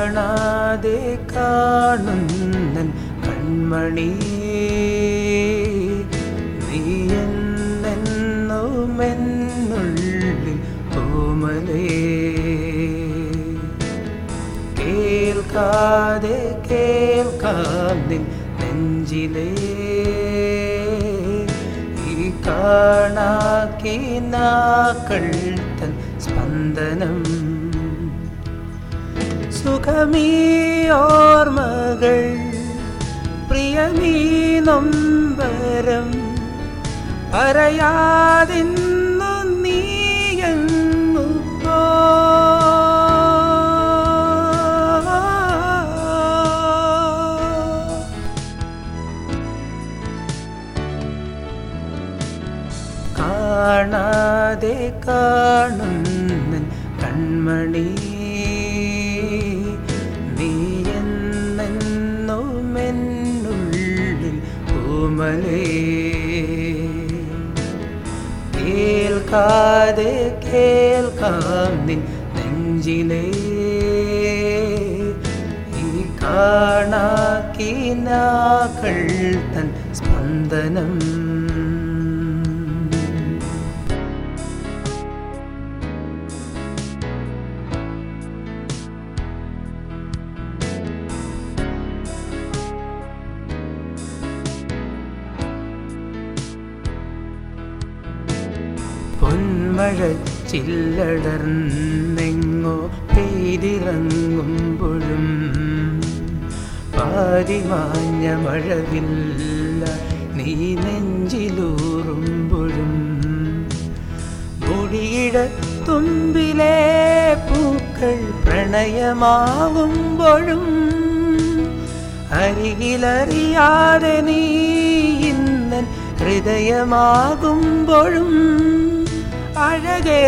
കാണാതെ കാണുന്നൻ കൺമണി. നീയെന്നെന്നുമെന്നുള്ളിൽ തോമലേ. കേൾക്കാതെ കേൾക്കാതെ നെഞ്ചിലേ. ഈ കാണാക്കിനാക്കൾ തൻ സ്പന്ദനം സുഖമീ ഓർമ്മകൾ പ്രിയമീ നൊമ്പരം പറയാതിന്നു നീയങ്ങു കാണാതെ കാണുന്നൻ കൺമണി പൂമലേ കേൾക്കാതെ കേൾക്കാം നിൻ നെഞ്ചിലേ. ഈ കാണാക്കിനാക്കൾ തൻ സ്പന്ദനം പൊന്മഴ ചില്ലടർന്നെങ്ങോ പെയ്തിറങ്ങുമ്പോഴും പാതിമാഞ്ഞ മഴവില്ല നീ നെഞ്ചിലൂറുമ്പോഴും മുടിയിട തുമ്പിലെ പൂക്കൾ പ്രണയമാവുമ്പോഴും അരികിലറിയാതെ നീ ഇന്നൻ ഹൃദയമാകുമ്പോഴും അഴകേ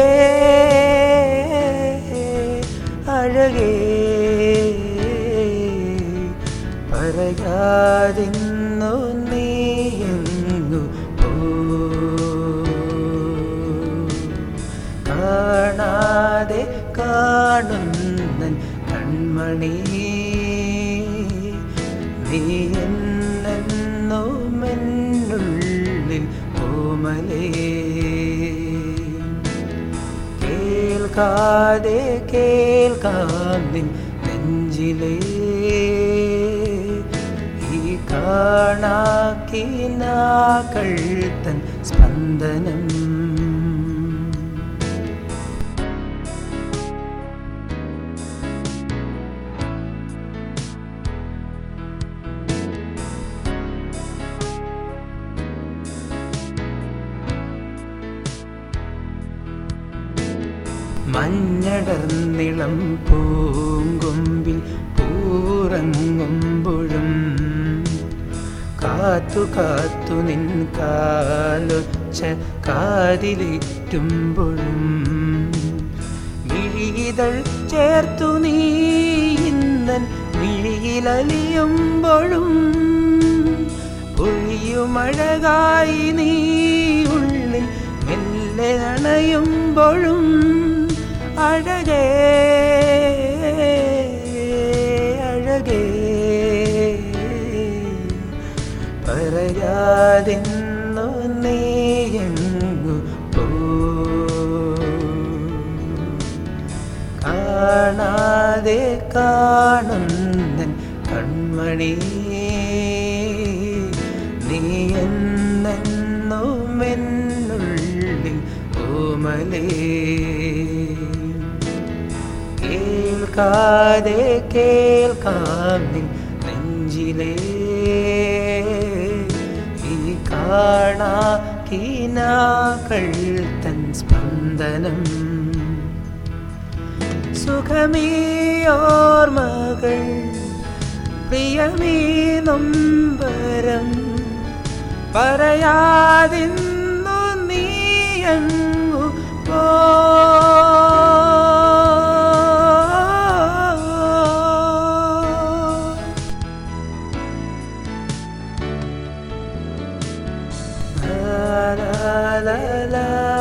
അഴകേ. പറയാതിന്നു കാണുന്നൻ കൺമണി. എന്നെന്നുമെന്നുള്ളിൽ കേൾക്കാതെ കേൾക്കാം നിൻ നെഞ്ചിലേ ഈ കാണാക്കിനാക്കൾ തൻ സ്പന്ദനം മഞ്ഞടർന്നിളം പൂങ്കൊമ്പിൽ പൂറങ്ങുമ്പോഴും കാത്തു കാത്തു നിൻ കാലൊച്ച കാതിലേറ്റുമ്പോഴും മിഴിതൾ ചേർത്തു നീ ഇന്നൻ മിഴിയിലലിയുമ്പോഴും പൊഴിയുമഴകായി നീ ഉള്ളിൽ മെല്ലെ അണയുമ്പോഴും അഴകേ അഴകേ. പറയാതിന്നു നീയങ്ങു പോ. കാണാതെ കാണുന്നൻ കൺമണി നീ എന്നെന്നുമെന്നുള്ളിൽ ഓമലേ. കേൾക്കാതെ കേൾക്കാം നിൻ നെഞ്ചിലേ. ഈ കാണാ കീനാക്കൾ തൻ സ്പന്ദനം. സുഖമീ ഓർമ്മകൾ പ്രിയമീ നൊമ്പരം. പറയാതിന്നു പോ la la